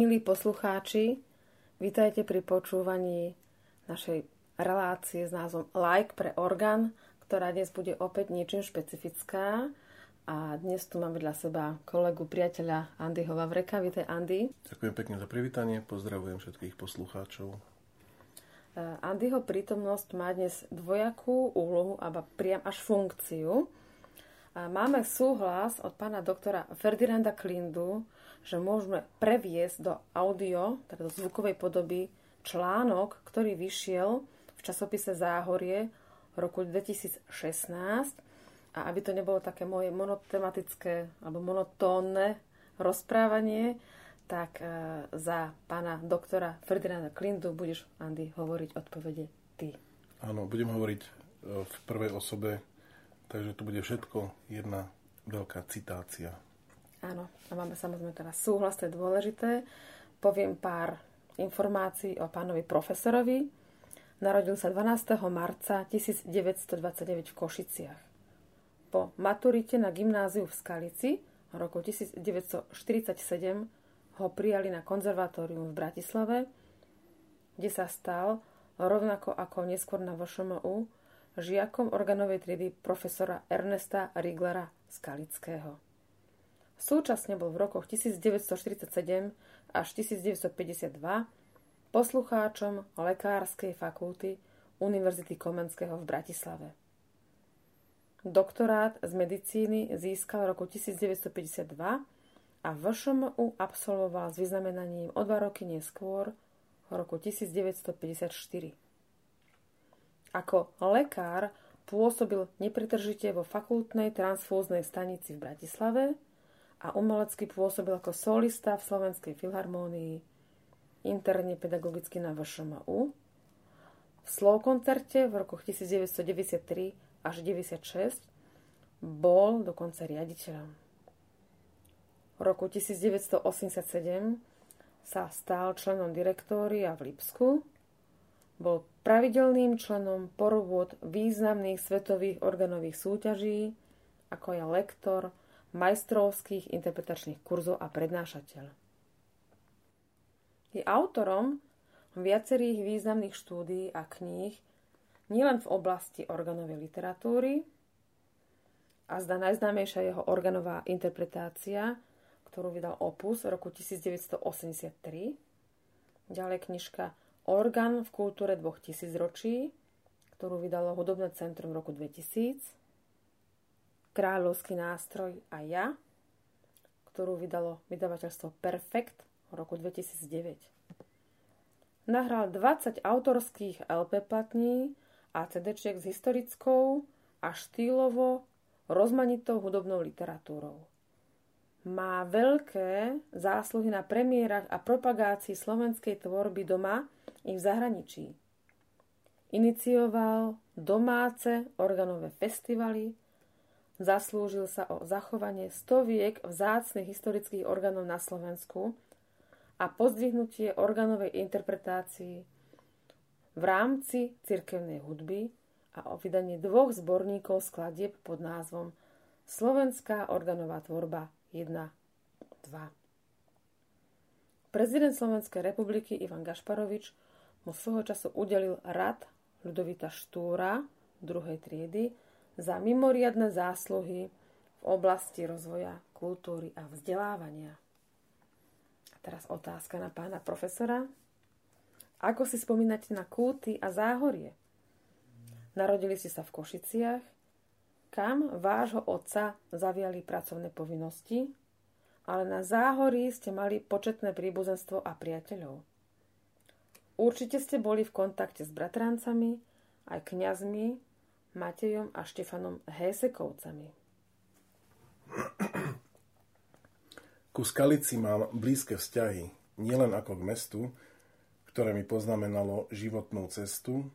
milí poslucháči, vítajte pri počúvaní našej relácie s názvom Like pre orgán, ktorá dnes bude opäť niečím špecifická. A dnes tu mám vedľa seba kolegu, priateľa Andyho Vavreka. Vítaj, Andy. Ďakujem pekne za privítanie, pozdravujem všetkých poslucháčov. Eh, Andyho prítomnosť má dnes dvojakú úlohu, alebo priam až funkciu. Máme súhlas od pána doktora Ferdinanda Klindu, že môžeme previesť do audio, teda do zvukovej podoby, článok, ktorý vyšiel v časopise Záhorie roku 2016 a aby to nebolo také moje monotematické alebo monotónne rozprávanie, tak e, za pána doktora Ferdinanda Klindu budeš, Andy, hovoriť odpovede ty. Áno, budem hovoriť e, v prvej osobe Takže to bude všetko jedna veľká citácia. Áno, a máme samozrejme teraz súhlas, to je dôležité. Poviem pár informácií o pánovi profesorovi. Narodil sa 12. marca 1929 v Košiciach. Po maturite na gymnáziu v Skalici v roku 1947 ho prijali na konzervatórium v Bratislave, kde sa stal rovnako ako neskôr na VŠMU žiakom organovej triedy profesora Ernesta Riglera Skalického. Súčasne bol v rokoch 1947 až 1952 poslucháčom Lekárskej fakulty Univerzity Komenského v Bratislave. Doktorát z medicíny získal v roku 1952 a VŠMU absolvoval s vyznamenaním o dva roky neskôr v roku 1954. Ako lekár pôsobil nepretržite vo fakultnej transfúznej stanici v Bratislave a umelecky pôsobil ako solista v Slovenskej filharmónii, interne pedagogicky na VŠMU. V Slovkoncerte v rokoch 1993 až 1996 bol dokonca riaditeľom. V roku 1987 sa stal členom direktória v Lipsku bol pravidelným členom porôd významných svetových organových súťaží, ako je lektor majstrovských interpretačných kurzov a prednášateľ. Je autorom viacerých významných štúdií a kníh nielen v oblasti organovej literatúry, a zda najznámejšia jeho organová interpretácia, ktorú vydal Opus v roku 1983, ďalej knižka Orgán v kultúre dvoch tisícročí, ktorú vydalo Hudobné centrum v roku 2000, Kráľovský nástroj a ja, ktorú vydalo vydavateľstvo Perfect v roku 2009. Nahral 20 autorských LP platní a CD s historickou a štýlovo rozmanitou hudobnou literatúrou. Má veľké zásluhy na premiérach a propagácii slovenskej tvorby doma i v zahraničí. Inicioval domáce organové festivaly, zaslúžil sa o zachovanie stoviek vzácnych historických orgánov na Slovensku a pozdvihnutie organovej interpretácii v rámci cirkevnej hudby a o vydanie dvoch zborníkov skladieb pod názvom Slovenská organová tvorba 1, 2. Prezident Slovenskej republiky Ivan Gašparovič mu svojho času udelil rad Ľudovita Štúra druhej triedy za mimoriadne zásluhy v oblasti rozvoja kultúry a vzdelávania. A teraz otázka na pána profesora. Ako si spomínate na Kúty a Záhorie? Narodili ste sa v Košiciach, kam vášho otca zaviali pracovné povinnosti, ale na Záhorí ste mali početné príbuzenstvo a priateľov. Určite ste boli v kontakte s bratrancami, aj kňazmi, Matejom a Štefanom Hésekovcami. Ku Skalici mám blízke vzťahy, nielen ako k mestu, ktoré mi poznamenalo životnú cestu,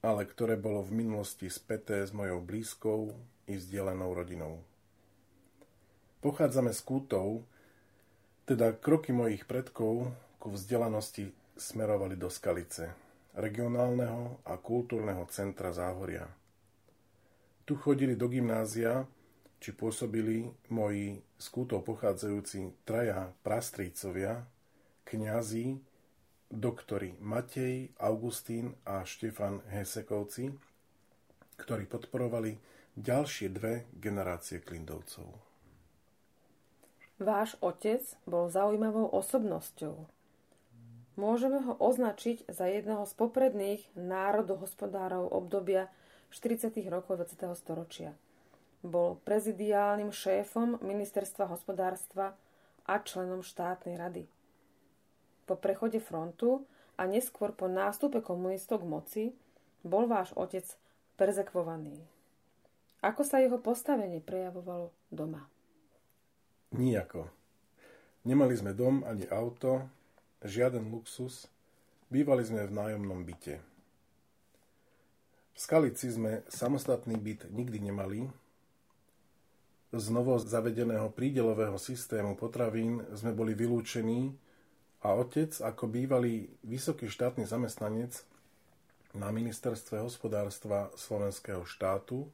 ale ktoré bolo v minulosti späté s mojou blízkou i vzdialenou rodinou. Pochádzame z Kútov, teda kroky mojich predkov ku vzdelanosti smerovali do Skalice, regionálneho a kultúrneho centra Záhoria. Tu chodili do gymnázia, či pôsobili moji z kútov pochádzajúci traja prastrícovia, kňazi, doktori Matej, Augustín a Štefan Hesekovci, ktorí podporovali ďalšie dve generácie Klindovcov. Váš otec bol zaujímavou osobnosťou. Môžeme ho označiť za jedného z popredných národohospodárov obdobia 40. rokov 20. storočia. Bol prezidiálnym šéfom ministerstva hospodárstva a členom štátnej rady. Po prechode frontu a neskôr po nástupe komunistov k moci bol váš otec perzekvovaný. Ako sa jeho postavenie prejavovalo doma? Nijako. Nemali sme dom ani auto, žiaden luxus, bývali sme v nájomnom byte. V Skalici sme samostatný byt nikdy nemali. Z novo zavedeného prídelového systému potravín sme boli vylúčení a otec, ako bývalý vysoký štátny zamestnanec na ministerstve hospodárstva slovenského štátu,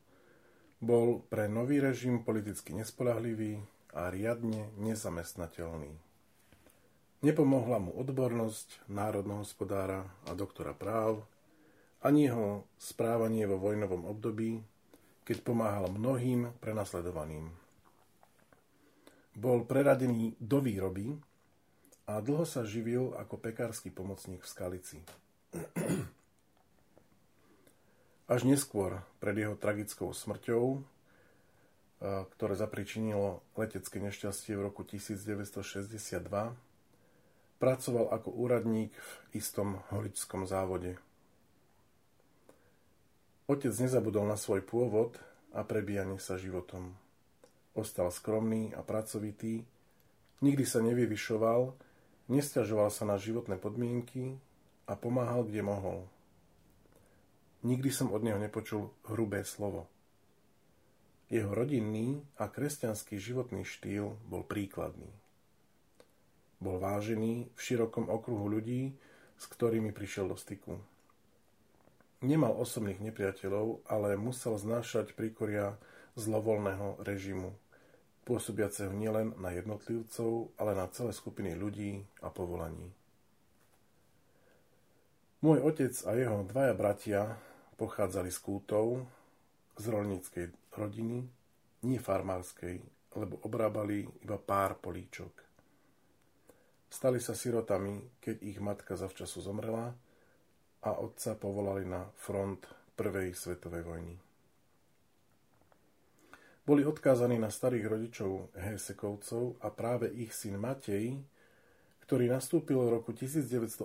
bol pre nový režim politicky nespolahlivý a riadne nezamestnateľný. Nepomohla mu odbornosť národnohospodára a doktora práv, ani jeho správanie vo vojnovom období, keď pomáhal mnohým prenasledovaným. Bol preradený do výroby a dlho sa živil ako pekársky pomocník v Skalici. Až neskôr, pred jeho tragickou smrťou, ktoré zapričinilo letecké nešťastie v roku 1962, Pracoval ako úradník v istom horickom závode. Otec nezabudol na svoj pôvod a prebíjanie sa životom. Ostal skromný a pracovitý, nikdy sa nevyvyšoval, nestiažoval sa na životné podmienky a pomáhal, kde mohol. Nikdy som od neho nepočul hrubé slovo. Jeho rodinný a kresťanský životný štýl bol príkladný. Bol vážený v širokom okruhu ľudí, s ktorými prišiel do styku. Nemal osobných nepriateľov, ale musel znášať príkoria zlovolného režimu, pôsobiaceho nielen na jednotlivcov, ale na celé skupiny ľudí a povolaní. Môj otec a jeho dvaja bratia pochádzali z Kútov, z rolníckej rodiny, nie farmárskej, lebo obrábali iba pár políčok. Stali sa sirotami, keď ich matka zavčasu zomrela a otca povolali na front Prvej svetovej vojny. Boli odkázaní na starých rodičov Hesekovcov a práve ich syn Matej, ktorý nastúpil v roku 1918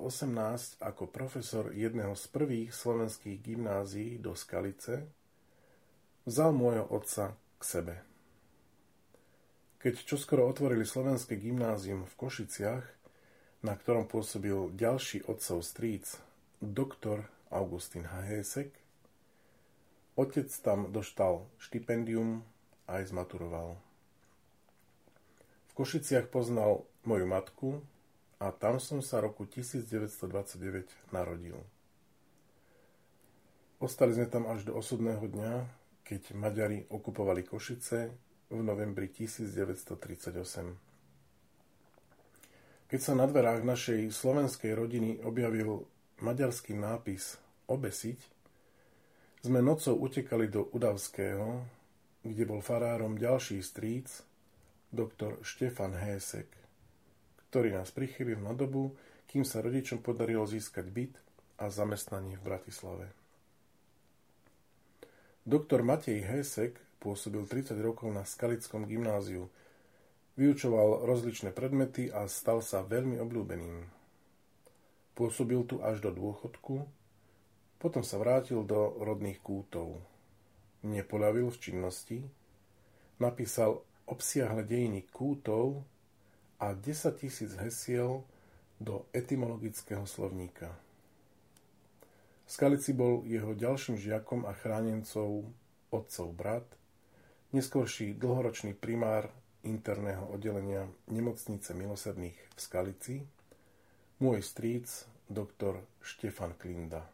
ako profesor jedného z prvých slovenských gymnázií do Skalice, vzal môjho otca k sebe. Keď čoskoro otvorili slovenské gymnázium v Košiciach, na ktorom pôsobil ďalší otcov stríc, doktor Augustín Hahesek. Otec tam doštal štipendium a aj zmaturoval. V Košiciach poznal moju matku a tam som sa roku 1929 narodil. Ostali sme tam až do osudného dňa, keď Maďari okupovali Košice v novembri 1938. Keď sa na dverách našej slovenskej rodiny objavil maďarský nápis obesiť, sme nocou utekali do Udavského, kde bol farárom ďalší stríc, doktor Štefan Hések, ktorý nás prichylil na dobu, kým sa rodičom podarilo získať byt a zamestnanie v Bratislave. Doktor Matej Hések pôsobil 30 rokov na Skalickom gymnáziu, Vyučoval rozličné predmety a stal sa veľmi obľúbeným. Pôsobil tu až do dôchodku, potom sa vrátil do rodných kútov. Nepoľavil v činnosti, napísal obsiahle dejiny kútov a 10 tisíc hesiel do etymologického slovníka. Skalici bol jeho ďalším žiakom a chránencov otcov brat, neskôrší dlhoročný primár interného oddelenia nemocnice milosrdných v Skalici, môj stríc, doktor Štefan Klinda.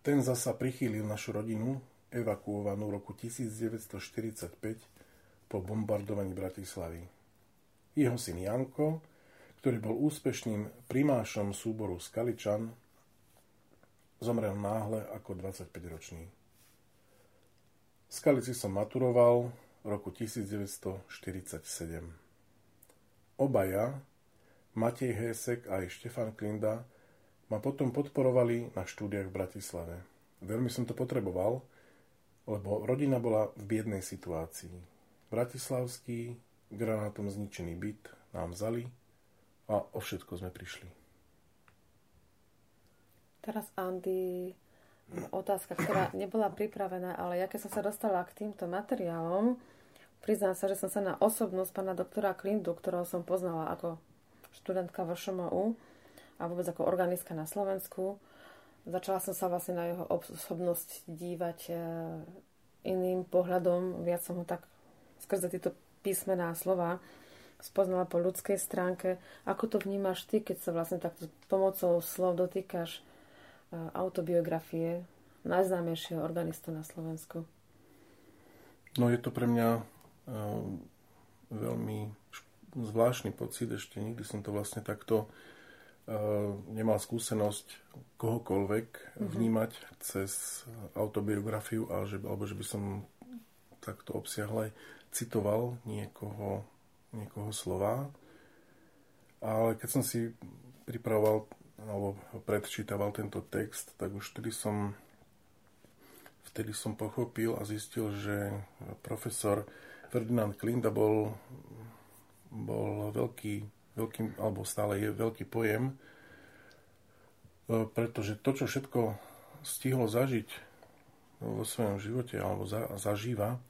Ten zasa prichýlil našu rodinu, evakuovanú roku 1945 po bombardovaní Bratislavy. Jeho syn Janko, ktorý bol úspešným primášom súboru Skaličan, zomrel náhle ako 25-ročný. Skalici som maturoval v roku 1947. Obaja, Matej Hesek a aj Štefan Klinda, ma potom podporovali na štúdiách v Bratislave. Veľmi som to potreboval, lebo rodina bola v biednej situácii. Bratislavský, granátom zničený byt nám vzali a o všetko sme prišli. Teraz, Andy, otázka, ktorá nebola pripravená, ale ja keď som sa dostala k týmto materiálom, priznám sa, že som sa na osobnosť pána doktora Klindu, ktorého som poznala ako študentka v ŠMU a vôbec ako organistka na Slovensku, začala som sa vlastne na jeho osobnosť dívať e, iným pohľadom. Viac som ho tak skrze tieto písmená slova spoznala po ľudskej stránke. Ako to vnímaš ty, keď sa vlastne takto pomocou slov dotýkaš autobiografie najznámejšieho organistu na Slovensku? No je to pre mňa uh, veľmi zvláštny pocit, ešte nikdy som to vlastne takto uh, nemal skúsenosť kohokoľvek mm-hmm. vnímať cez autobiografiu a že, alebo že by som takto obsiahle citoval niekoho, niekoho slova. Ale keď som si pripravoval alebo predčítaval tento text, tak už vtedy som, vtedy som pochopil a zistil, že profesor Ferdinand Klinda bol, bol veľký, veľký, alebo stále je veľký pojem, e, pretože to, čo všetko stihlo zažiť vo svojom živote alebo za, zažíva,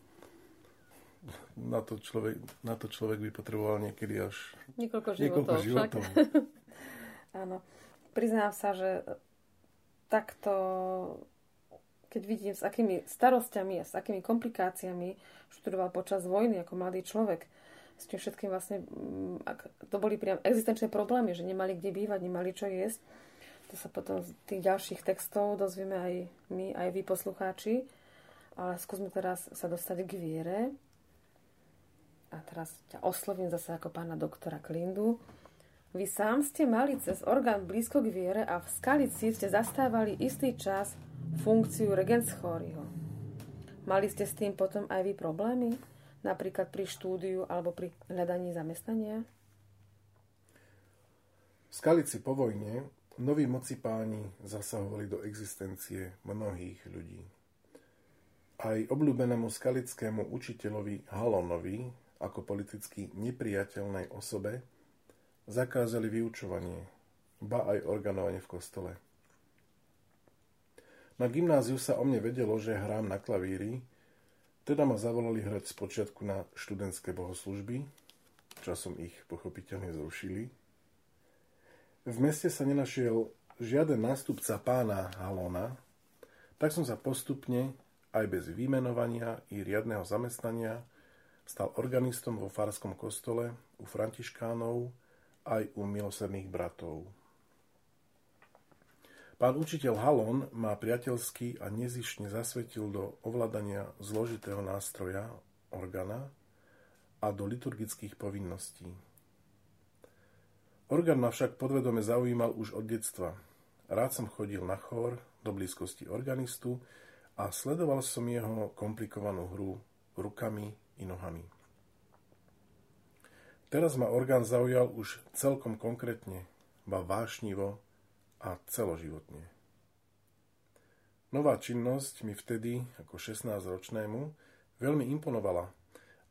na to, človek, na to človek by potreboval niekedy až niekoľko životov. Niekoľko životov. Áno priznám sa, že takto, keď vidím, s akými starostiami a s akými komplikáciami študoval počas vojny ako mladý človek, s tým všetkým vlastne, mm, ak to boli priam existenčné problémy, že nemali kde bývať, nemali čo jesť, to sa potom z tých ďalších textov dozvieme aj my, aj vy poslucháči. Ale skúsme teraz sa dostať k viere. A teraz ťa oslovím zase ako pána doktora Klindu. Vy sám ste mali cez orgán blízko k viere a v Skalici ste zastávali istý čas funkciu regenschóriho. Mali ste s tým potom aj vy problémy? Napríklad pri štúdiu alebo pri hľadaní zamestnania? V Skalici po vojne noví moci páni zasahovali do existencie mnohých ľudí. Aj obľúbenému skalickému učiteľovi Halonovi ako politicky nepriateľnej osobe zakázali vyučovanie, ba aj organovanie v kostole. Na gymnáziu sa o mne vedelo, že hrám na klavíri, teda ma zavolali hrať spočiatku na študentské bohoslužby, časom ich pochopiteľne zrušili. V meste sa nenašiel žiaden nástupca pána Halona, tak som sa postupne, aj bez vymenovania i riadneho zamestnania, stal organistom vo farskom kostole u františkánov, aj u milosrdných bratov. Pán učiteľ Halon má priateľsky a nezišne zasvetil do ovládania zložitého nástroja, organa a do liturgických povinností. Orgán ma však podvedome zaujímal už od detstva. Rád som chodil na chór do blízkosti organistu a sledoval som jeho komplikovanú hru rukami i nohami. Teraz ma orgán zaujal už celkom konkrétne, ba vášnivo a celoživotne. Nová činnosť mi vtedy, ako 16-ročnému, veľmi imponovala,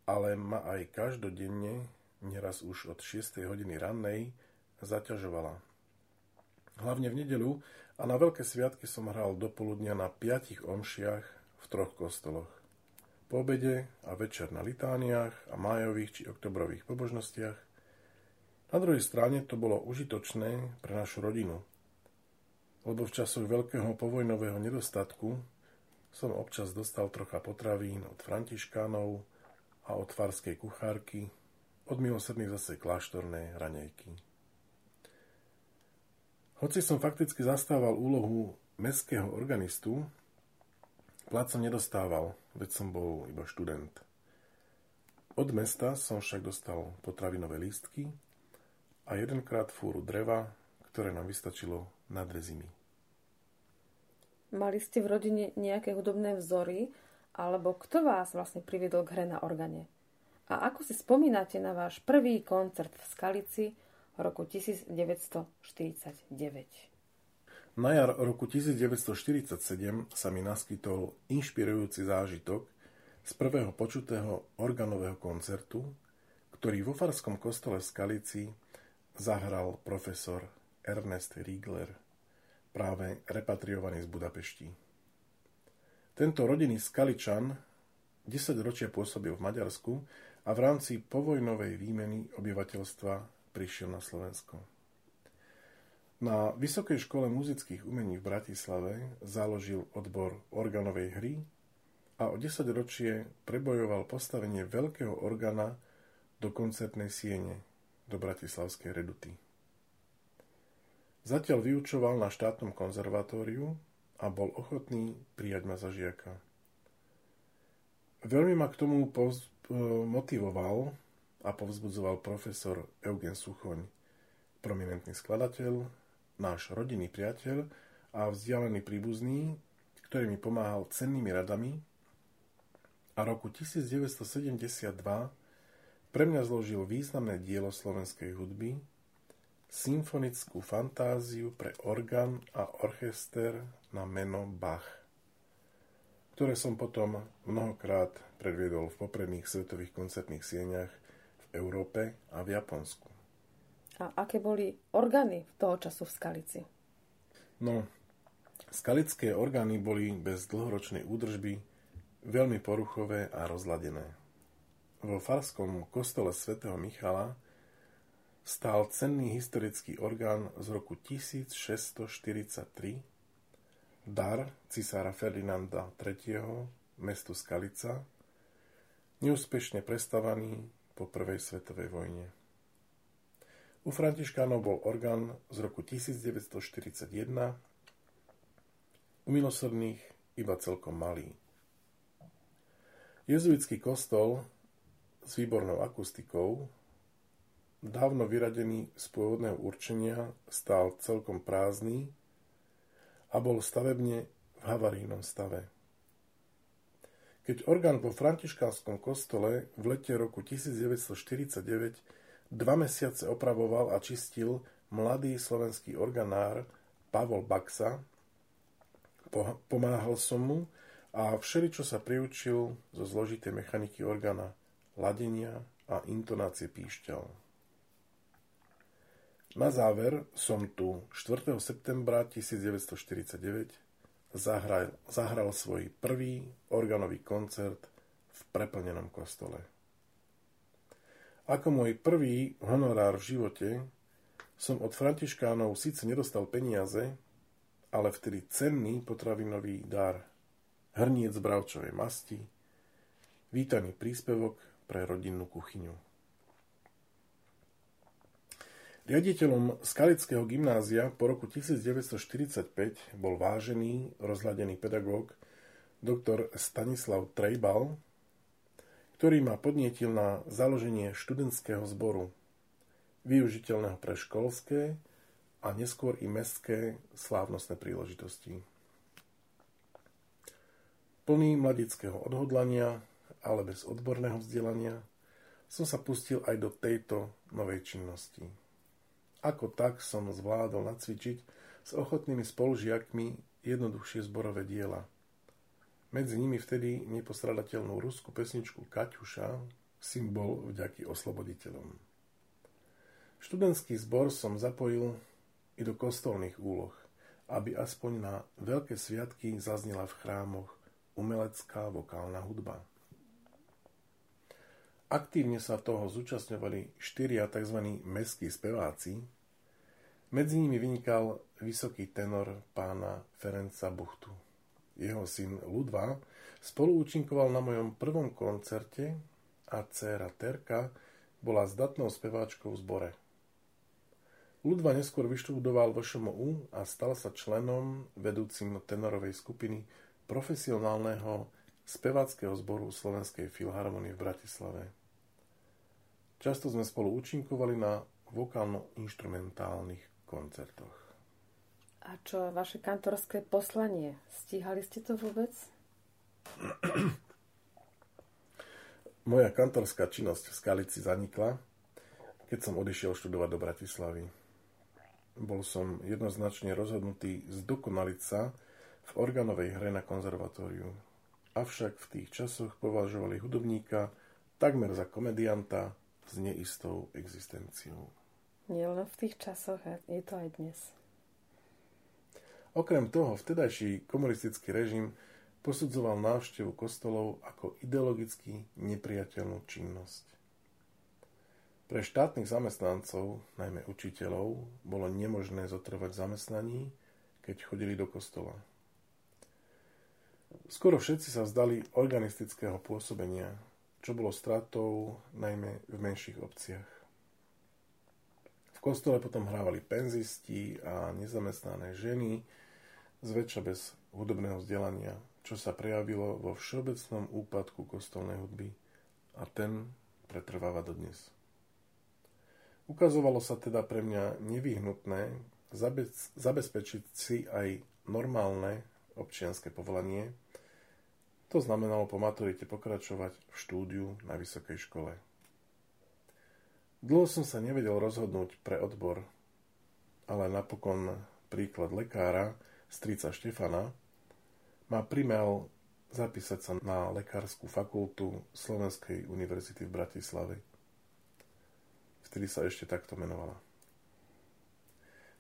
ale ma aj každodenne, neraz už od 6. hodiny rannej, zaťažovala. Hlavne v nedelu a na veľké sviatky som hral do poludnia na piatich omšiach v troch kostoloch po obede a večer na litániách a májových či oktobrových pobožnostiach. Na druhej strane to bolo užitočné pre našu rodinu, lebo v časoch veľkého povojnového nedostatku som občas dostal trocha potravín od františkánov a od farskej kuchárky, od milosrdných zase kláštorné ranejky. Hoci som fakticky zastával úlohu mestského organistu, Plat som nedostával, veď som bol iba študent. Od mesta som však dostal potravinové lístky a jedenkrát fúru dreva, ktoré nám vystačilo na dve zimy. Mali ste v rodine nejaké hudobné vzory, alebo kto vás vlastne priviedol k hre na organe? A ako si spomínate na váš prvý koncert v Skalici roku 1949? Na jar roku 1947 sa mi naskytol inšpirujúci zážitok z prvého počutého organového koncertu, ktorý vo Farskom kostole v Skalici zahral profesor Ernest Riegler, práve repatriovaný z Budapešti. Tento rodinný Skaličan 10 ročia pôsobil v Maďarsku a v rámci povojnovej výmeny obyvateľstva prišiel na Slovensko. Na Vysokej škole muzických umení v Bratislave založil odbor organovej hry a o 10 ročie prebojoval postavenie veľkého organa do koncertnej siene do Bratislavskej reduty. Zatiaľ vyučoval na štátnom konzervatóriu a bol ochotný prijať ma za žiaka. Veľmi ma k tomu poz- motivoval a povzbudzoval profesor Eugen Suchoň, prominentný skladateľ, náš rodinný priateľ a vzdialený príbuzný, ktorý mi pomáhal cennými radami a roku 1972 pre mňa zložil významné dielo slovenskej hudby, symfonickú fantáziu pre orgán a orchester na meno Bach, ktoré som potom mnohokrát predviedol v popredných svetových koncertných sieňach v Európe a v Japonsku. A aké boli orgány toho času v Skalici? No, skalické orgány boli bez dlhoročnej údržby veľmi poruchové a rozladené. Vo farskom kostole svätého Michala stál cenný historický orgán z roku 1643, dar cisára Ferdinanda III. mestu Skalica, neúspešne prestavaný po prvej svetovej vojne. U Františkánov bol orgán z roku 1941, u milosrdných iba celkom malý. Jezuitský kostol s výbornou akustikou, dávno vyradený z pôvodného určenia, stál celkom prázdny a bol stavebne v havarínom stave. Keď orgán vo františkánskom kostole v lete roku 1949 Dva mesiace opravoval a čistil mladý slovenský organár Pavol Baxa. Pomáhal som mu a všeli, čo sa priučil zo zložitej mechaniky orgána, ladenia a intonácie píšťal. Na záver som tu 4. septembra 1949 zahral, zahral svoj prvý organový koncert v preplnenom kostole. Ako môj prvý honorár v živote som od františkánov síce nedostal peniaze, ale vtedy cenný potravinový dar. Hrniec bravčovej masti, vítaný príspevok pre rodinnú kuchyňu. Riaditeľom Skalického gymnázia po roku 1945 bol vážený, rozhľadený pedagóg dr. Stanislav Trejbal, ktorý ma podnietil na založenie študentského zboru, využiteľného pre školské a neskôr i mestské slávnostné príležitosti. Plný mladického odhodlania, ale bez odborného vzdelania, som sa pustil aj do tejto novej činnosti. Ako tak som zvládol nacvičiť s ochotnými spolužiakmi jednoduchšie zborové diela – medzi nimi vtedy nepostradateľnú ruskú pesničku Kaťuša, symbol vďaky osloboditeľom. Študentský zbor som zapojil i do kostolných úloh, aby aspoň na veľké sviatky zaznela v chrámoch umelecká vokálna hudba. Aktívne sa toho zúčastňovali štyria tzv. mestskí speváci, medzi nimi vynikal vysoký tenor pána Ferenca Buchtu jeho syn Ludva, spolu účinkoval na mojom prvom koncerte a dcéra Terka bola zdatnou speváčkou v zbore. Ludva neskôr vyštudoval VŠMU a stal sa členom vedúcim tenorovej skupiny profesionálneho speváckého zboru Slovenskej filharmonie v Bratislave. Často sme spolu účinkovali na vokálno-instrumentálnych koncertoch. A čo vaše kantorské poslanie? Stíhali ste to vôbec? Moja kantorská činnosť v Skalici zanikla, keď som odišiel študovať do Bratislavy. Bol som jednoznačne rozhodnutý zdokonaliť sa v organovej hre na konzervatóriu. Avšak v tých časoch považovali hudobníka takmer za komedianta s neistou existenciou. Nie len v tých časoch, je to aj dnes. Okrem toho, vtedajší komunistický režim posudzoval návštevu kostolov ako ideologicky nepriateľnú činnosť. Pre štátnych zamestnancov, najmä učiteľov, bolo nemožné zotrvať zamestnaní, keď chodili do kostola. Skoro všetci sa vzdali organistického pôsobenia, čo bolo stratou najmä v menších obciach. Kostole potom hrávali penzisti a nezamestnané ženy, zväčša bez hudobného vzdelania, čo sa prejavilo vo všeobecnom úpadku kostolnej hudby a ten pretrváva dodnes. Ukazovalo sa teda pre mňa nevyhnutné zabezpečiť si aj normálne občianske povolanie, to znamenalo po maturite pokračovať v štúdiu na vysokej škole. Dlho som sa nevedel rozhodnúť pre odbor, ale napokon príklad lekára, strica Štefana, ma primel zapísať sa na lekárskú fakultu Slovenskej univerzity v Bratislave. Vtedy sa ešte takto menovala.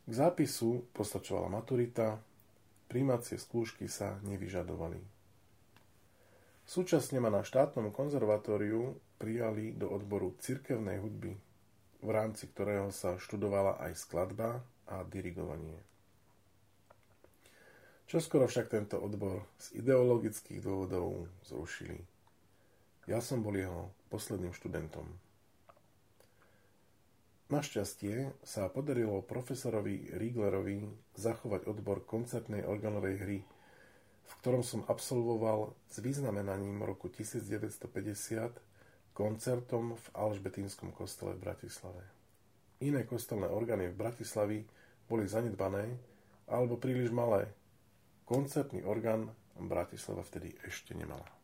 K zápisu postačovala maturita, príjmacie skúšky sa nevyžadovali. Súčasne ma na štátnom konzervatóriu prijali do odboru cirkevnej hudby, v rámci ktorého sa študovala aj skladba a dirigovanie. Čoskoro však tento odbor z ideologických dôvodov zrušili. Ja som bol jeho posledným študentom. Našťastie sa podarilo profesorovi Rieglerovi zachovať odbor koncertnej organovej hry, v ktorom som absolvoval s vyznamenaním roku 1950 koncertom v Alžbetínskom kostole v Bratislave. Iné kostolné orgány v Bratislavi boli zanedbané alebo príliš malé, Koncertný orgán Bratislava vtedy ešte nemala.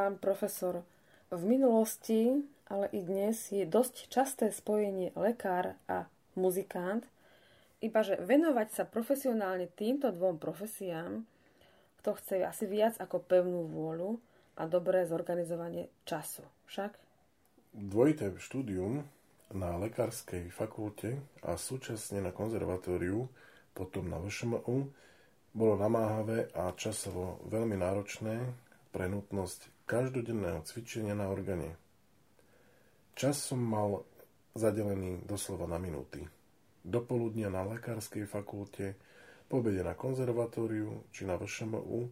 Pán profesor. V minulosti, ale i dnes je dosť časté spojenie lekár a muzikant, iba že venovať sa profesionálne týmto dvom profesiám, kto chce asi viac ako pevnú vôľu a dobré zorganizovanie času. Však? Dvojité štúdium na lekárskej fakulte a súčasne na konzervatóriu, potom na VŠMU, bolo namáhavé a časovo veľmi náročné pre nutnosť každodenného cvičenia na organe. Čas som mal zadelený doslova na minúty. Do poludnia na lekárskej fakulte, po na konzervatóriu či na VŠMU,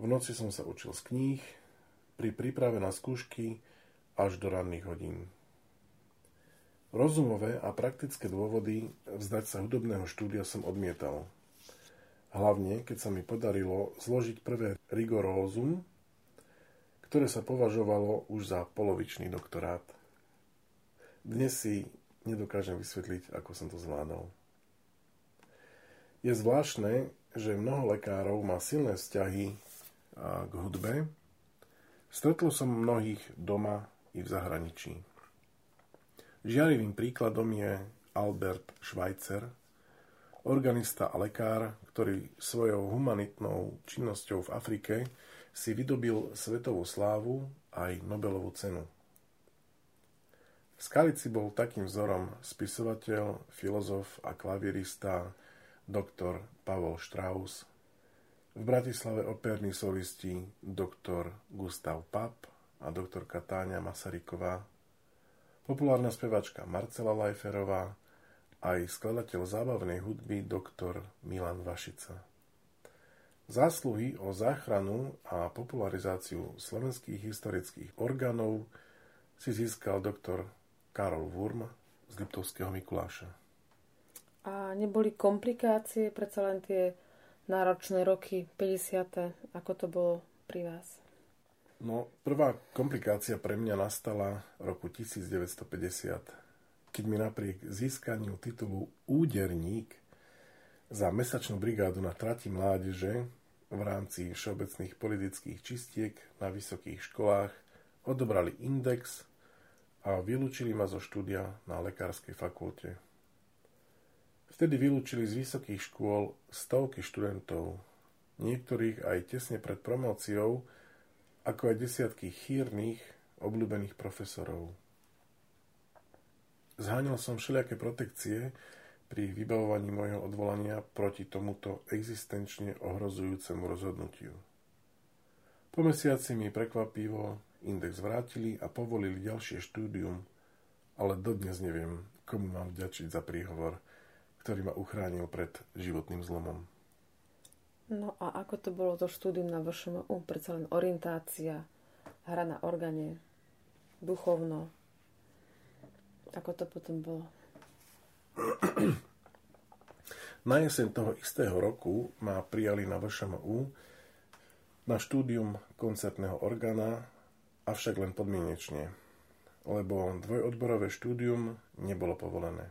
v noci som sa učil z kníh, pri príprave na skúšky až do ranných hodín. Rozumové a praktické dôvody vzdať sa hudobného štúdia som odmietal – Hlavne, keď sa mi podarilo zložiť prvé rigorózum, ktoré sa považovalo už za polovičný doktorát. Dnes si nedokážem vysvetliť, ako som to zvládol. Je zvláštne, že mnoho lekárov má silné vzťahy k hudbe. Stretol som mnohých doma i v zahraničí. Žiarivým príkladom je Albert Schweitzer, organista a lekár, ktorý svojou humanitnou činnosťou v Afrike si vydobil svetovú slávu aj Nobelovú cenu. V Skalici bol takým vzorom spisovateľ, filozof a klavierista doktor Pavol Strauss, v Bratislave operní solisti doktor Gustav Pap a doktorka Táňa Masaryková, populárna spevačka Marcela Lajferová, aj skladateľ zábavnej hudby doktor Milan Vašica. Zásluhy o záchranu a popularizáciu slovenských historických orgánov si získal doktor Karol Wurm z Liptovského Mikuláša. A neboli komplikácie, predsa len tie náročné roky 50. ako to bolo pri vás? No, prvá komplikácia pre mňa nastala roku 1950 keď mi napriek získaniu titulu úderník za mesačnú brigádu na trati mládeže v rámci všeobecných politických čistiek na vysokých školách odobrali index a vylúčili ma zo štúdia na lekárskej fakulte. Vtedy vylúčili z vysokých škôl stovky študentov, niektorých aj tesne pred promóciou, ako aj desiatky chýrnych, obľúbených profesorov. Zháňal som všelijaké protekcie pri vybavovaní môjho odvolania proti tomuto existenčne ohrozujúcemu rozhodnutiu. Po mesiaci mi prekvapivo index vrátili a povolili ďalšie štúdium, ale dodnes neviem, komu mám vďačiť za príhovor, ktorý ma uchránil pred životným zlomom. No a ako to bolo to štúdium na VŠMU? Predsa len orientácia, hra na organe, duchovno, ako to potom bolo? Na jeseň toho istého roku ma prijali na VŠMU na štúdium koncertného orgána, avšak len podmienečne, lebo dvojodborové štúdium nebolo povolené.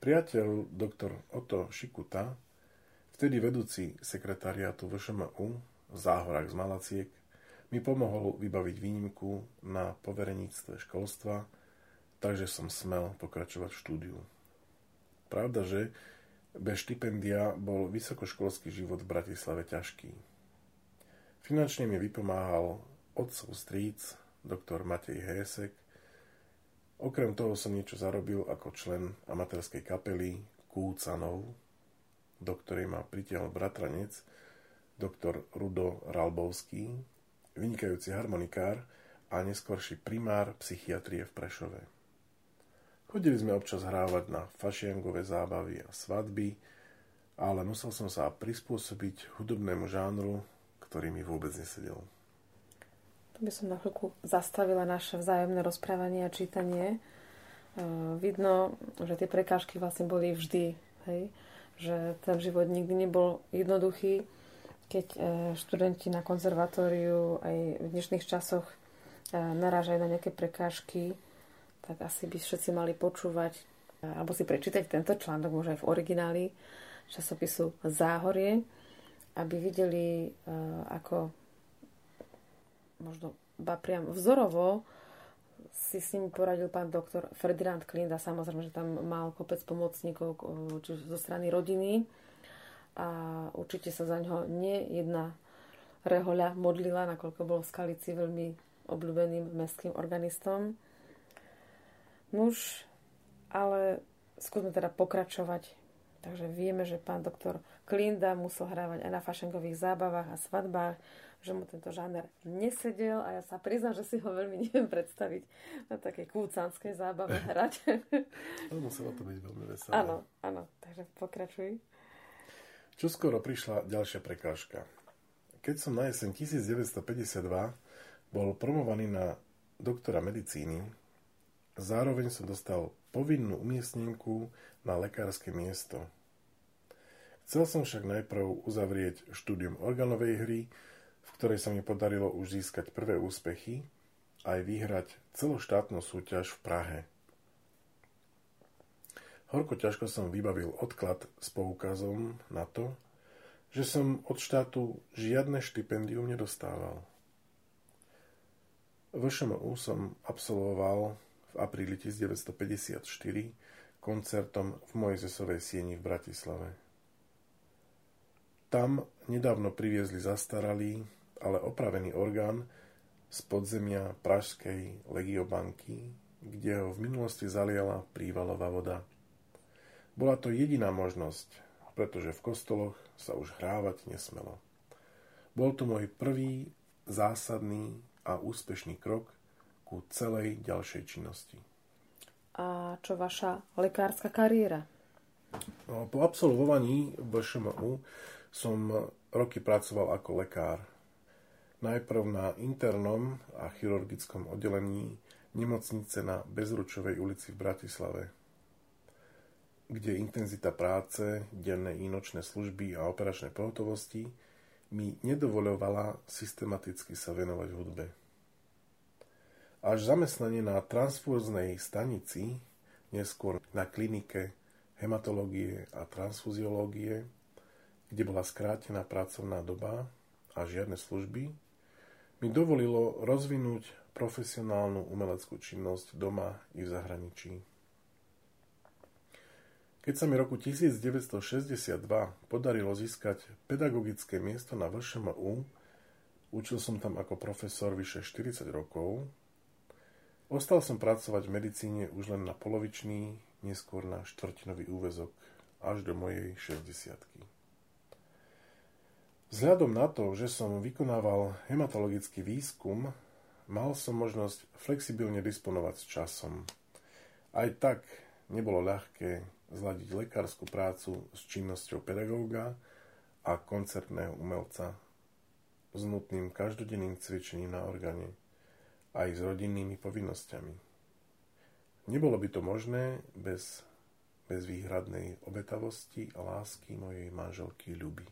Priateľ doktor Otto Šikuta, vtedy vedúci sekretariátu VŠMU, záhorák z Malaciek, mi pomohol vybaviť výnimku na povereníctve školstva takže som smel pokračovať v štúdiu. Pravda, že bez štipendia bol vysokoškolský život v Bratislave ťažký. Finančne mi vypomáhal otcov stríc, doktor Matej Hések. Okrem toho som niečo zarobil ako člen amatérskej kapely Kúcanov, do ktorej ma pritiahol bratranec, doktor Rudo Ralbovský, vynikajúci harmonikár a neskôrší primár psychiatrie v Prešove. Chodili sme občas hrávať na fašiangové zábavy a svadby, ale musel som sa prispôsobiť hudobnému žánru, ktorý mi vôbec nesedel. Tu by som na chvíľku zastavila naše vzájomné rozprávanie a čítanie. E, vidno, že tie prekážky vlastne boli vždy, hej? že ten život nikdy nebol jednoduchý. Keď e, študenti na konzervatóriu aj v dnešných časoch e, narážajú na nejaké prekážky, tak asi by všetci mali počúvať alebo si prečítať tento článok, možno aj v origináli časopisu Záhorie, aby videli, e, ako možno ba priam vzorovo si s ním poradil pán doktor Ferdinand Klinda. Samozrejme, že tam mal kopec pomocníkov čiže zo strany rodiny a určite sa za ňoho nie jedna rehoľa modlila, nakoľko bol v Skalici veľmi obľúbeným mestským organistom. Nuž, ale skúsme teda pokračovať. Takže vieme, že pán doktor Klinda musel hrávať aj na fašengových zábavách a svadbách, že mu tento žáner nesedel a ja sa priznám, že si ho veľmi neviem predstaviť na takej kúcanskej zábave hrať. Ale muselo to byť veľmi veselé. Áno, áno, takže pokračuj. Čo skoro prišla ďalšia prekážka. Keď som na jeseň 1952 bol promovaný na doktora medicíny, zároveň som dostal povinnú umiestnenku na lekárske miesto. Chcel som však najprv uzavrieť štúdium organovej hry, ktorej sa mi podarilo už získať prvé úspechy aj vyhrať celoštátnu súťaž v Prahe. Horko ťažko som vybavil odklad s poukazom na to, že som od štátu žiadne štipendium nedostával. VŠMU som absolvoval v apríli 1954 koncertom v Mojzesovej sieni v Bratislave. Tam nedávno priviezli zastaralý, ale opravený orgán z podzemia Pražskej legiobanky, kde ho v minulosti zaliala prívalová voda. Bola to jediná možnosť, pretože v kostoloch sa už hrávať nesmelo. Bol to môj prvý zásadný a úspešný krok ku celej ďalšej činnosti. A čo vaša lekárska kariéra? No, po absolvovaní VŠMU som roky pracoval ako lekár najprv na internom a chirurgickom oddelení nemocnice na Bezručovej ulici v Bratislave, kde intenzita práce, denné i nočné služby a operačné pohotovosti mi nedovoľovala systematicky sa venovať hudbe. Až zamestnanie na transfúznej stanici, neskôr na klinike hematológie a transfuziológie, kde bola skrátená pracovná doba a žiadne služby, mi dovolilo rozvinúť profesionálnu umeleckú činnosť doma i v zahraničí. Keď sa mi roku 1962 podarilo získať pedagogické miesto na VŠMU, učil som tam ako profesor vyše 40 rokov, ostal som pracovať v medicíne už len na polovičný, neskôr na štvrtinový úvezok až do mojej 60 Vzhľadom na to, že som vykonával hematologický výskum, mal som možnosť flexibilne disponovať s časom. Aj tak nebolo ľahké zladiť lekárskú prácu s činnosťou pedagóga a koncertného umelca s nutným každodenným cvičením na orgáne aj s rodinnými povinnosťami. Nebolo by to možné bez bezvýhradnej obetavosti a lásky mojej manželky Ľuby.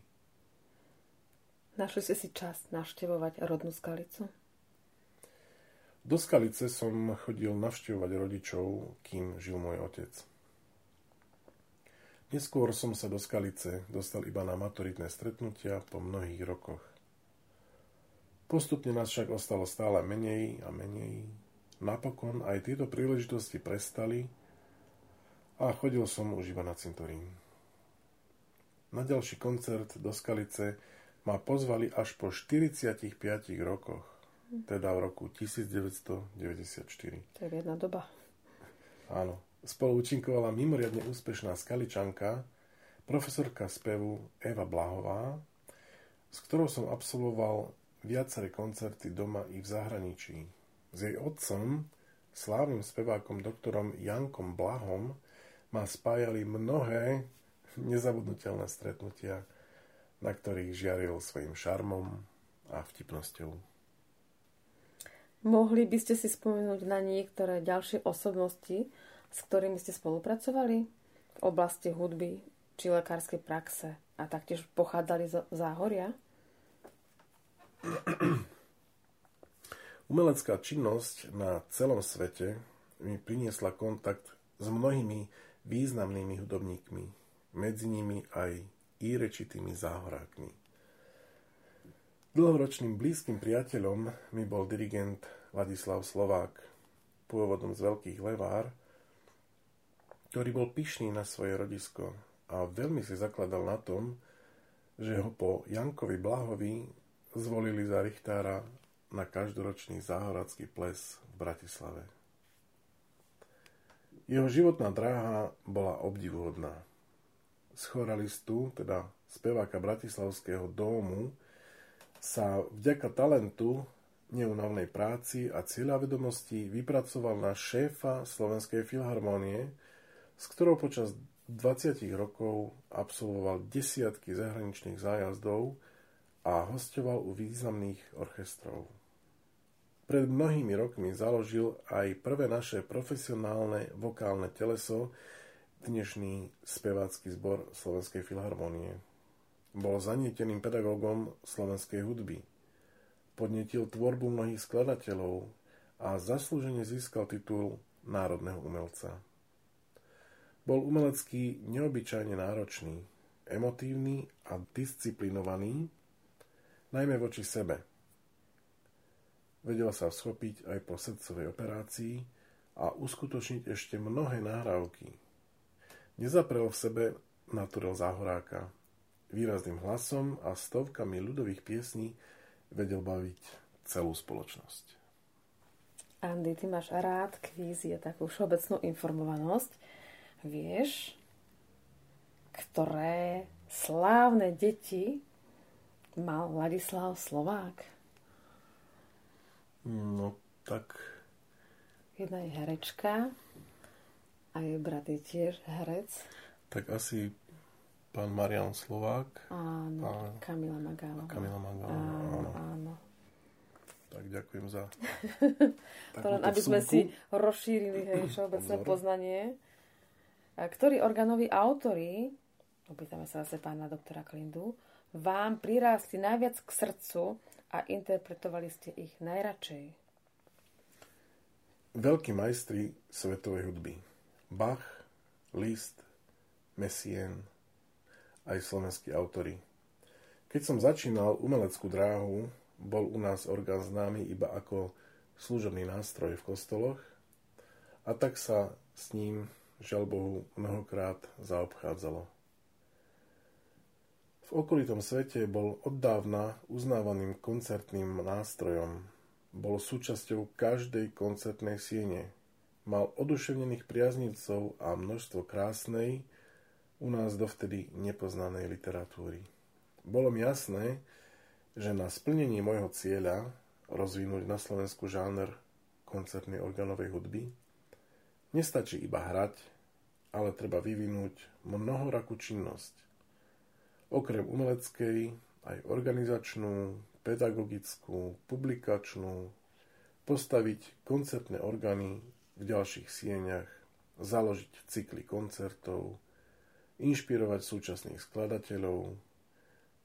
Našli ste si čas navštevovať rodnú skalicu? Do Skalice som chodil navštevovať rodičov, kým žil môj otec. Neskôr som sa do Skalice dostal iba na maturitné stretnutia po mnohých rokoch. Postupne nás však ostalo stále menej a menej. Napokon aj tieto príležitosti prestali a chodil som už iba na cintorín. Na ďalší koncert do Skalice ma pozvali až po 45 rokoch, teda v roku 1994. To je jedna doba. Áno. Spolu účinkovala mimoriadne úspešná skaličanka, profesorka spevu Eva Blahová, s ktorou som absolvoval viaceré koncerty doma i v zahraničí. S jej otcom, slávnym spevákom doktorom Jankom Blahom, ma spájali mnohé nezabudnutelné stretnutia na ktorých žiaril svojim šarmom a vtipnosťou. Mohli by ste si spomenúť na niektoré ďalšie osobnosti, s ktorými ste spolupracovali v oblasti hudby či lekárskej praxe a taktiež pochádzali z záhoria? Umelecká činnosť na celom svete mi priniesla kontakt s mnohými významnými hudobníkmi, medzi nimi aj i rečitými záhorákmi. Dlhoročným blízkym priateľom mi bol dirigent Ladislav Slovák, pôvodom z Veľkých Levár, ktorý bol pyšný na svoje rodisko a veľmi si zakladal na tom, že ho po Jankovi Blahovi zvolili za Richtára na každoročný záhoradský ples v Bratislave. Jeho životná dráha bola obdivuhodná. Z choralistu, teda speváka Bratislavského domu, sa vďaka talentu, neunavnej práci a cieľavedomosti vypracoval na šéfa Slovenskej filharmónie, s ktorou počas 20 rokov absolvoval desiatky zahraničných zájazdov a hostoval u významných orchestrov. Pred mnohými rokmi založil aj prvé naše profesionálne vokálne teleso, dnešný spevácky zbor Slovenskej filharmonie. Bol zanieteným pedagógom slovenskej hudby. Podnetil tvorbu mnohých skladateľov a zaslúžene získal titul národného umelca. Bol umelecký neobyčajne náročný, emotívny a disciplinovaný, najmä voči sebe – Vedel sa schopiť aj po srdcovej operácii a uskutočniť ešte mnohé nahrávky. Nezaprel v sebe naturel záhoráka. Výrazným hlasom a stovkami ľudových piesní vedel baviť celú spoločnosť. Andy, ty máš rád kvízie, takú všeobecnú informovanosť. Vieš, ktoré slávne deti mal Ladislav Slovák? No, tak... Jedna je herečka a jej brat je tiež herec. Tak asi pán Marian Slovák. Áno, a Kamila Magálová. Kamila Magálová, áno. áno. áno. Tak ďakujem za to len, aby sme si rozšírili hej, všeobecné poznanie. Ktorí organoví autory, opýtame sa zase pána doktora Klindu, vám prirástli najviac k srdcu a interpretovali ste ich najradšej? Veľkí majstri svetovej hudby. Bach, Liszt, Messien, aj slovenskí autory. Keď som začínal umeleckú dráhu, bol u nás orgán známy iba ako služobný nástroj v kostoloch a tak sa s ním, žal Bohu, mnohokrát zaobchádzalo okolitom svete bol oddávna uznávaným koncertným nástrojom. Bol súčasťou každej koncertnej siene. Mal oduševnených priaznivcov a množstvo krásnej, u nás dovtedy nepoznanej literatúry. Bolo mi jasné, že na splnenie môjho cieľa rozvinúť na Slovensku žáner koncertnej organovej hudby nestačí iba hrať, ale treba vyvinúť mnohorakú činnosť – okrem umeleckej aj organizačnú, pedagogickú, publikačnú, postaviť koncertné orgány v ďalších sieňach, založiť cykly koncertov, inšpirovať súčasných skladateľov,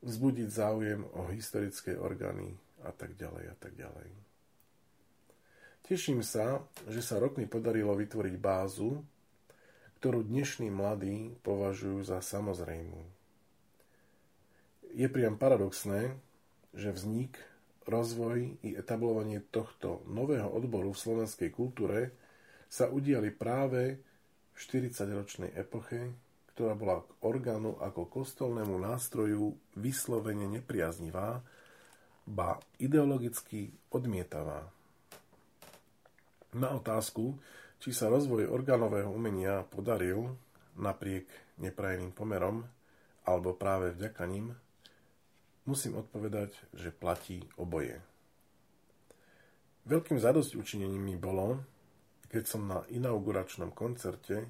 vzbudiť záujem o historické orgány a tak ďalej a tak ďalej. Teším sa, že sa rokmi podarilo vytvoriť bázu, ktorú dnešní mladí považujú za samozrejmú je priam paradoxné, že vznik, rozvoj i etablovanie tohto nového odboru v slovenskej kultúre sa udiali práve v 40-ročnej epoche, ktorá bola k orgánu ako kostolnému nástroju vyslovene nepriaznivá, ba ideologicky odmietavá. Na otázku, či sa rozvoj orgánového umenia podaril napriek neprajeným pomerom, alebo práve vďaka ním, musím odpovedať, že platí oboje. Veľkým zadosť učinením mi bolo, keď som na inauguračnom koncerte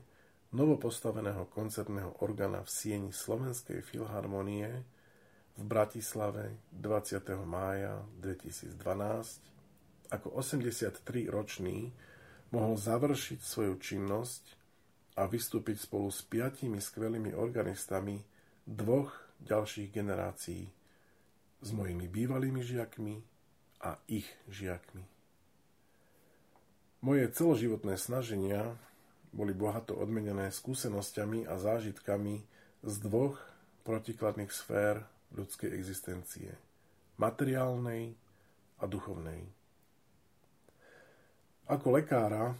novopostaveného koncertného orgána v sieni Slovenskej filharmonie v Bratislave 20. mája 2012 ako 83-ročný mohol završiť svoju činnosť a vystúpiť spolu s piatimi skvelými organistami dvoch ďalších generácií s mojimi bývalými žiakmi a ich žiakmi. Moje celoživotné snaženia boli bohato odmenené skúsenosťami a zážitkami z dvoch protikladných sfér ľudskej existencie. materiálnej a duchovnej. Ako lekára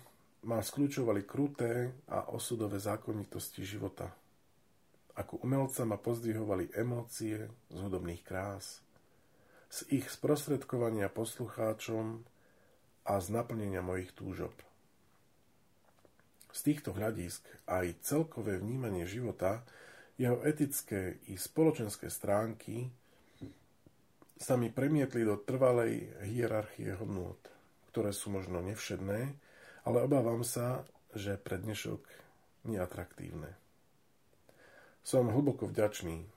ma skľúčovali kruté a osudové zákonitosti života. Ako umelca ma pozdvihovali emócie z hudobných krás, z ich sprostredkovania poslucháčom a z naplnenia mojich túžob. Z týchto hľadisk aj celkové vnímanie života, jeho etické i spoločenské stránky sa mi premietli do trvalej hierarchie hodnôt ktoré sú možno nevšedné, ale obávam sa, že pre dnešok neatraktívne. Som hlboko vďačný,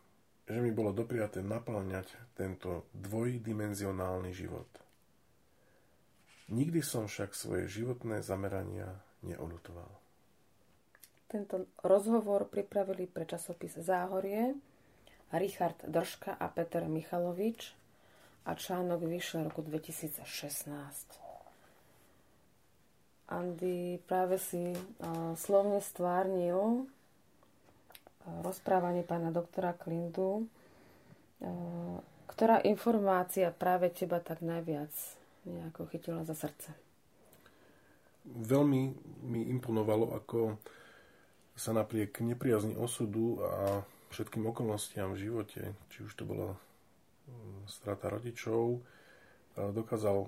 že mi bolo dopriaté naplňať tento dvojdimenzionálny život. Nikdy som však svoje životné zamerania neolutoval. Tento rozhovor pripravili pre časopis Záhorie Richard Držka a Peter Michalovič a článok vyšiel roku 2016. Andy práve si uh, slovne stvárnil rozprávanie pána doktora Klindu. Uh, ktorá informácia práve teba tak najviac nejako chytila za srdce? Veľmi mi imponovalo, ako sa napriek nepriazni osudu a všetkým okolnostiam v živote, či už to bola strata rodičov, dokázal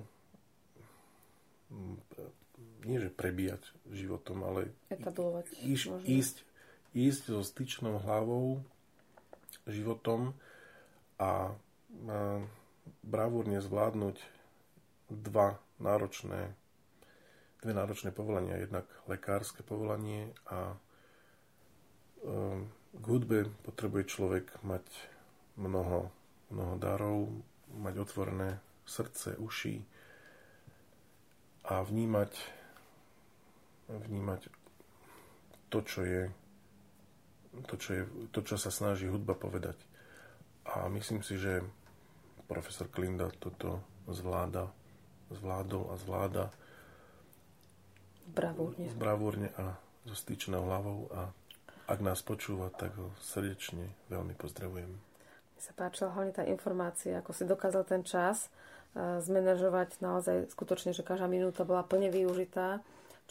nie že prebíjať životom, ale Etablovať, ísť, ísť, ísť so styčnou hlavou životom a, bravúrne zvládnuť dva náročné dve náročné povolania. Jednak lekárske povolanie a um, k hudbe potrebuje človek mať mnoho, mnoho darov, mať otvorené srdce, uši a vnímať vnímať to, čo je to, čo, je, to, čo sa snaží hudba povedať. A myslím si, že profesor Klinda toto zvláda, zvládol a zvláda bravúrne, bravúrne a so styčnou hlavou a ak nás počúva, tak ho srdečne veľmi pozdravujem. Mi sa páčila hlavne tá informácia, ako si dokázal ten čas eh, zmanéžovať naozaj skutočne, že každá minúta bola plne využitá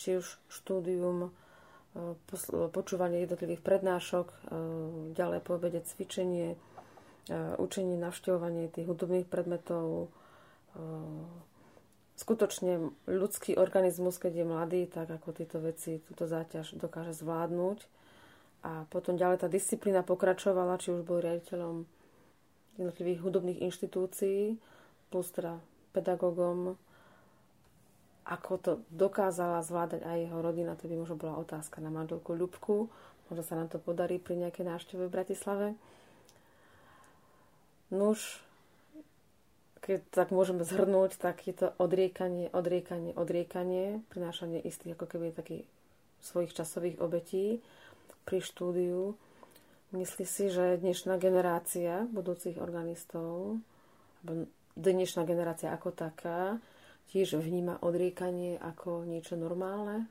či už štúdium, e, počúvanie jednotlivých prednášok, e, ďalej po obede cvičenie, e, učenie, navštevovanie tých hudobných predmetov, skutočne ľudský organizmus, keď je mladý, tak ako tieto veci, túto záťaž dokáže zvládnuť. A potom ďalej tá disciplína pokračovala, či už bol riaditeľom jednotlivých hudobných inštitúcií, plus teda pedagógom, ako to dokázala zvládať aj jeho rodina, to by možno bola otázka na manželku Ľubku. Možno sa nám to podarí pri nejakej návšteve v Bratislave. Nuž, keď tak môžeme zhrnúť, tak je to odriekanie, odriekanie, odriekanie, prinášanie istých ako keby takých svojich časových obetí pri štúdiu. Myslí si, že dnešná generácia budúcich organistov, dnešná generácia ako taká, tiež vníma odriekanie ako niečo normálne?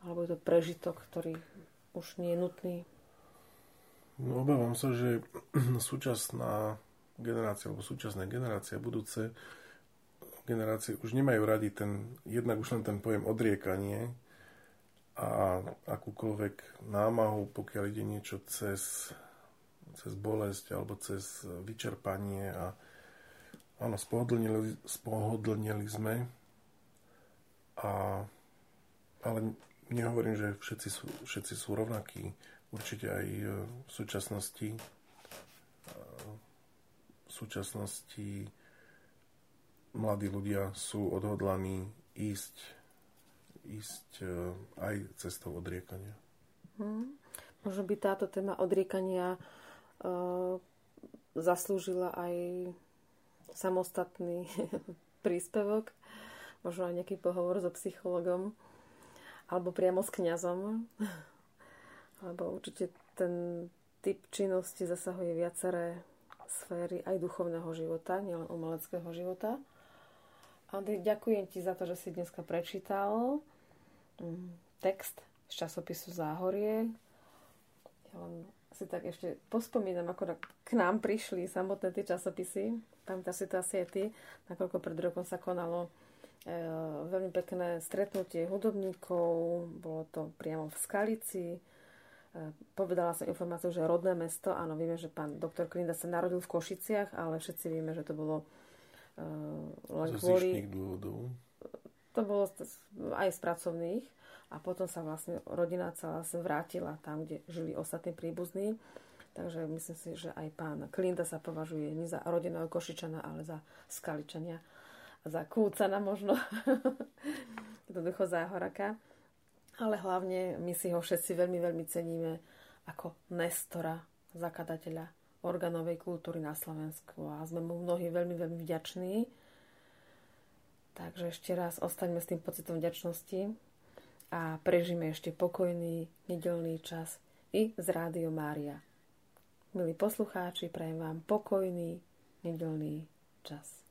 Alebo je to prežitok, ktorý už nie je nutný? No, obávam sa, že súčasná generácia, alebo súčasné generácie, budúce generácie už nemajú radi ten, jednak už len ten pojem odriekanie a akúkoľvek námahu, pokiaľ ide niečo cez, cez bolesť alebo cez vyčerpanie a Áno, spohodlnili, spohodlnili sme, a, ale nehovorím, že všetci sú, všetci sú rovnakí. Určite aj e, v súčasnosti e, v súčasnosti mladí ľudia sú odhodlaní ísť, ísť e, aj cestou odriekania. Hmm. Možno by táto téma odriekania uh, zaslúžila aj samostatný príspevok, možno aj nejaký pohovor so psychologom, alebo priamo s kňazom, lebo určite ten typ činnosti zasahuje viaceré sféry aj duchovného života, nielen umeleckého života. Andy, ďakujem ti za to, že si dneska prečítal mm, text z časopisu Záhorie. Ja len si tak ešte pospomínam, ako k nám prišli samotné tie časopisy pamätáš si to asi aj ty, nakoľko pred rokom sa konalo e, veľmi pekné stretnutie hudobníkov, bolo to priamo v Skalici. E, povedala som informáciu, že rodné mesto, áno, vieme, že pán doktor Klinda sa narodil v Košiciach, ale všetci vieme, že to bolo e, len kvôli... dôvodov. To bolo aj z pracovných a potom sa vlastne rodina celá vrátila tam, kde žili ostatní príbuzní. Takže myslím si, že aj pán Klinda sa považuje nie za rodinného Košičana, ale za Skaličania. Za Kúcana možno. Jednoducho záhoraka. Ale hlavne my si ho všetci veľmi, veľmi ceníme ako Nestora, zakladateľa organovej kultúry na Slovensku a sme mu mnohí veľmi, veľmi vďační. Takže ešte raz ostaňme s tým pocitom vďačnosti a prežíme ešte pokojný nedelný čas i z Rádio Mária. Milí poslucháči, prajem vám pokojný nedelný čas.